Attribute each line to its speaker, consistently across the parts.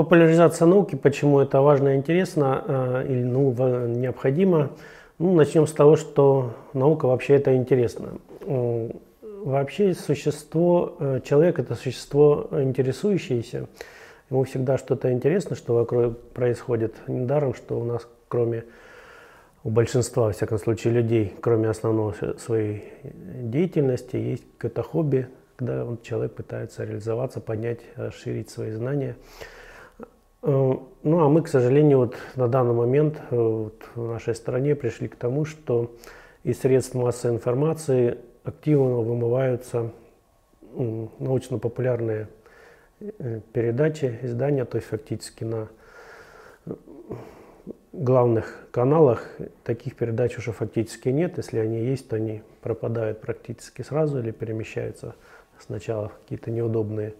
Speaker 1: Популяризация науки, почему это важно и интересно, э, или ну, необходимо. Ну, начнем с того, что наука вообще это интересно. Вообще существо, э, человек это существо интересующееся. Ему всегда что-то интересно, что вокруг происходит. Недаром, что у нас кроме у большинства, во всяком случае, людей, кроме основного своей деятельности, есть какое-то хобби, когда человек пытается реализоваться, поднять, расширить свои знания. Э, ну а мы, к сожалению, вот на данный момент э, вот в нашей стране пришли к тому, что из средств массовой информации активно вымываются научно-популярные э, передачи, издания, то есть фактически на главных каналах таких передач уже фактически нет. Если они есть, то они пропадают практически сразу или перемещаются сначала в какие-то неудобные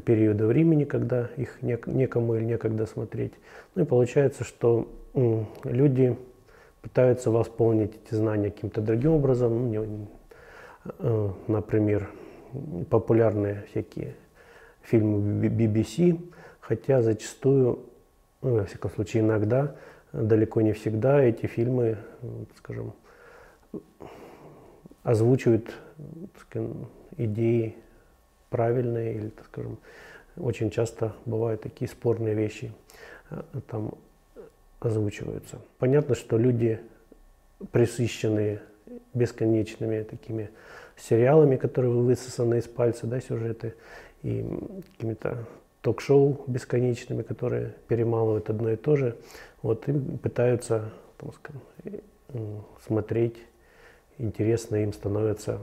Speaker 1: периоды времени, когда их некому или некогда смотреть. Ну и получается, что люди пытаются восполнить эти знания каким-то другим образом. Ну, э, например, популярные всякие фильмы BBC, хотя зачастую, ну, во всяком случае иногда, далеко не всегда эти фильмы, скажем, озвучивают скажем, идеи правильные или, так скажем, очень часто бывают такие спорные вещи э, там озвучиваются. Понятно, что люди, присыщенные бесконечными такими сериалами, которые высосаны из пальца, да, сюжеты, и какими-то ток-шоу бесконечными, которые перемалывают одно и то же, вот, им пытаются там, скажем, смотреть, интересно им становятся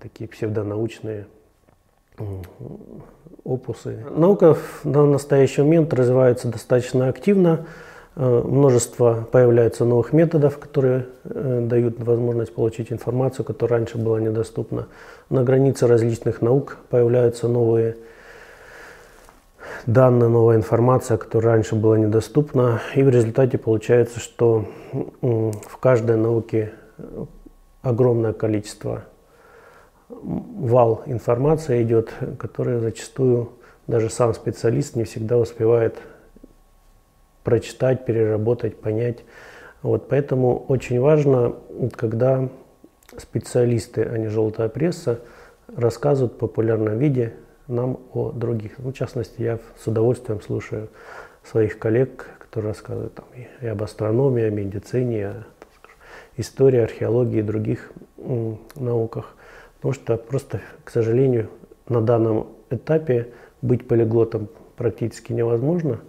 Speaker 1: такие псевдонаучные опусы. Наука на настоящий момент развивается достаточно активно. Э, множество появляется новых методов, которые э, дают возможность получить информацию, которая раньше была недоступна. На границе различных наук появляются новые данные, новая информация, которая раньше была недоступна. И в результате получается, что в каждой науке огромное количество вал информации идет, который зачастую даже сам специалист не всегда успевает прочитать, переработать, понять. Вот, поэтому очень важно, когда специалисты, а не желтая пресса, рассказывают в популярном виде нам о других. Ну, в частности, я с удовольствием слушаю своих коллег, которые рассказывают там, и, об астрономии, о медицине, о истории, археологии и других науках. Потому что просто, к сожалению, на данном этапе быть полиглотом практически невозможно.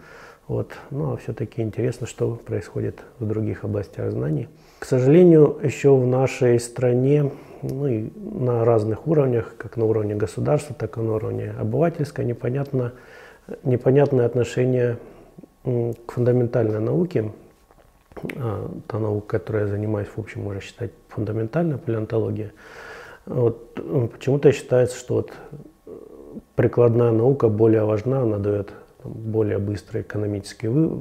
Speaker 1: Вот. Ну а все-таки интересно, что происходит в других областях знаний. К сожалению, еще в нашей стране ну, и на разных уровнях, как на уровне государства, так и на уровне обывательского, непонятно, непонятное отношение к фундаментальной науке. А, та наука, которой я занимаюсь, в общем, можно считать фундаментальной, палеонтология. Вот, почему-то считается, что вот прикладная наука более важна, она дает более быстрый экономический вы,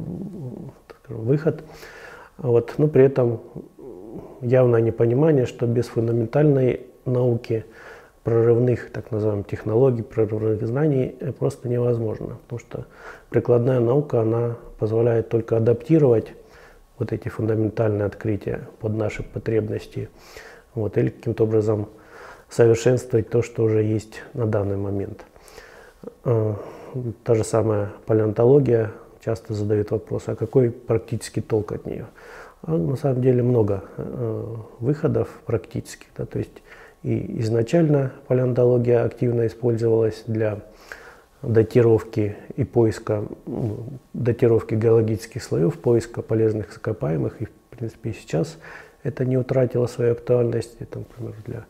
Speaker 1: выход. Вот, но при этом явное непонимание, что без фундаментальной науки, прорывных, так называемых, технологий, прорывных знаний просто невозможно. Потому что прикладная наука, она позволяет только адаптировать вот эти фундаментальные открытия под наши потребности. Вот, или каким-то образом совершенствовать то, что уже есть на данный момент. А, та же самая палеонтология часто задает вопрос, а какой практический толк от нее? А на самом деле много э, выходов практических. Да, то есть и изначально палеонтология активно использовалась для датировки и поиска, датировки геологических слоев, поиска полезных ископаемых. И, в принципе, сейчас это не утратило свою актуальность. Это, например, для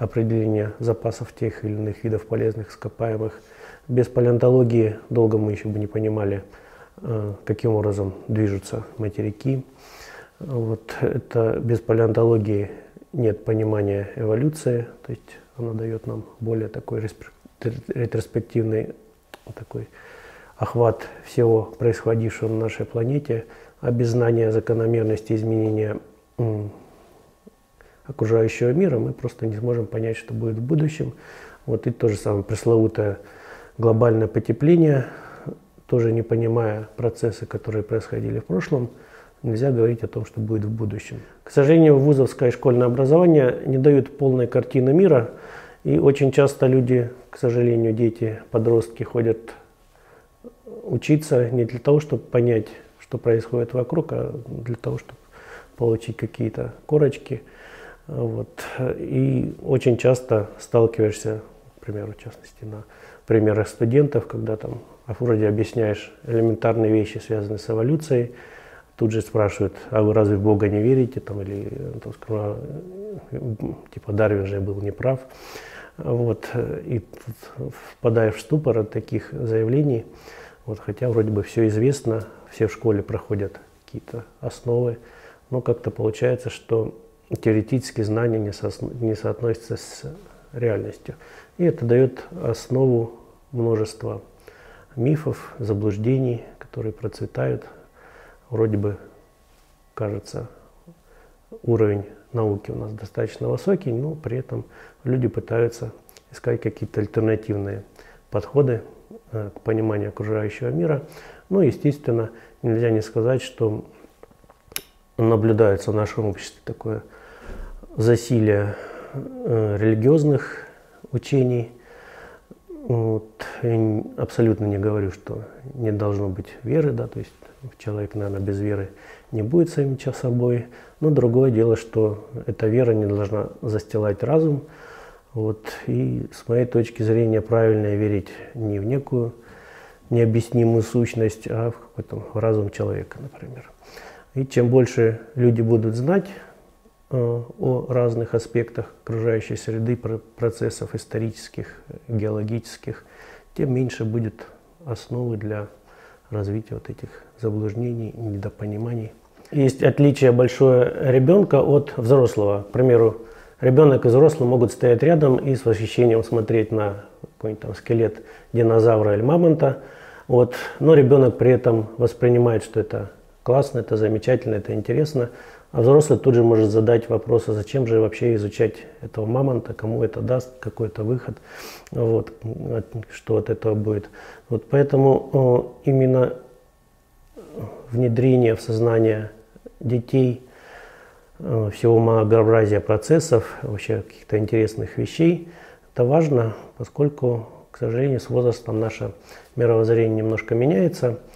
Speaker 1: определения запасов тех или иных видов полезных ископаемых. Без палеонтологии долго мы еще бы не понимали, э, каким образом движутся материки. Вот это без палеонтологии нет понимания эволюции, то есть она дает нам более такой ретроспективный такой охват всего происходившего на нашей планете, а без знания закономерности изменения окружающего мира, мы просто не сможем понять, что будет в будущем. Вот и то же самое пресловутое глобальное потепление, тоже не понимая процессы, которые происходили в прошлом, нельзя говорить о том, что будет в будущем. К сожалению, вузовское школьное образование не дает полной картины мира, и очень часто люди, к сожалению, дети, подростки ходят учиться не для того, чтобы понять, что происходит вокруг, а для того, чтобы получить какие-то корочки. Вот. И очень часто сталкиваешься, к примеру, в частности, на примерах студентов, когда там вроде объясняешь элементарные вещи, связанные с эволюцией, тут же спрашивают, а вы разве в Бога не верите, там, или там, скажем, типа Дарвин же был неправ. Вот, и впадаешь в ступор от таких заявлений, вот, хотя вроде бы все известно, все в школе проходят какие-то основы, но как-то получается, что теоретические знания не, со, не соотносятся с реальностью. И это дает основу множества мифов, заблуждений, которые процветают. Вроде бы, кажется, уровень науки у нас достаточно высокий, но при этом люди пытаются искать какие-то альтернативные подходы э, к пониманию окружающего мира. Ну, естественно, нельзя не сказать, что наблюдается в нашем обществе такое засилие э, религиозных учений. Вот. Абсолютно не говорю, что не должно быть веры, да, то есть человек, наверное, без веры не будет самим собой. Но другое дело, что эта вера не должна застилать разум. Вот. И с моей точки зрения правильно верить не в некую необъяснимую сущность, а в какой-то разум человека, например. И чем больше люди будут знать о разных аспектах окружающей среды, процессов исторических, геологических, тем меньше будет основы для развития вот этих заблуждений, недопониманий. Есть отличие большое ребенка от взрослого. К примеру, ребенок и взрослый могут стоять рядом и с восхищением смотреть на какой-нибудь там скелет динозавра или мамонта. Вот. Но ребенок при этом воспринимает, что это классно, это замечательно, это интересно. А взрослый тут же может задать вопрос, а зачем же вообще изучать этого мамонта, кому это даст какой-то выход, вот, что от этого будет. Вот поэтому именно внедрение в сознание детей всего многообразия процессов, вообще каких-то интересных вещей, это важно, поскольку, к сожалению, с возрастом наше мировоззрение немножко меняется –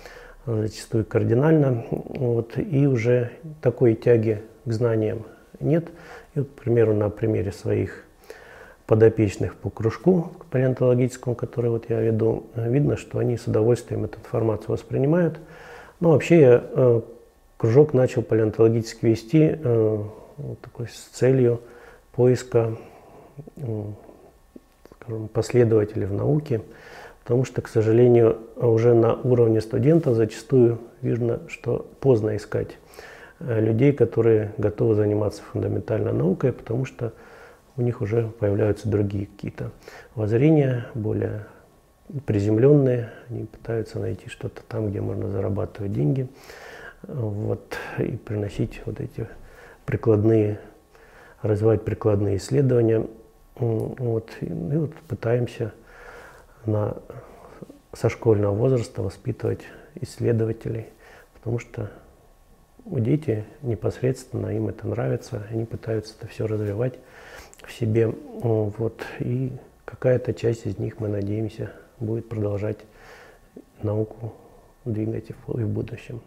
Speaker 1: зачастую кардинально, вот, и уже такой тяги к знаниям нет. И вот, к примеру, на примере своих подопечных по кружку палеонтологическому, который вот я веду, видно, что они с удовольствием эту информацию воспринимают. Но вообще я э, кружок начал палеонтологически вести э, такой с целью поиска э, скажем, последователей в науке, Потому что, к сожалению, уже на уровне студентов зачастую видно, что поздно искать э, людей, которые готовы заниматься фундаментальной наукой, потому что у них уже появляются другие какие-то воззрения, более приземленные, они пытаются найти что-то там, где можно зарабатывать деньги, вот, и приносить вот эти прикладные, развивать прикладные исследования. Вот, и вот пытаемся на, со школьного возраста воспитывать исследователей, потому что у дети непосредственно им это нравится, они пытаются это все развивать в себе. Вот, и какая-то часть из них, мы надеемся, будет продолжать науку двигать и в будущем.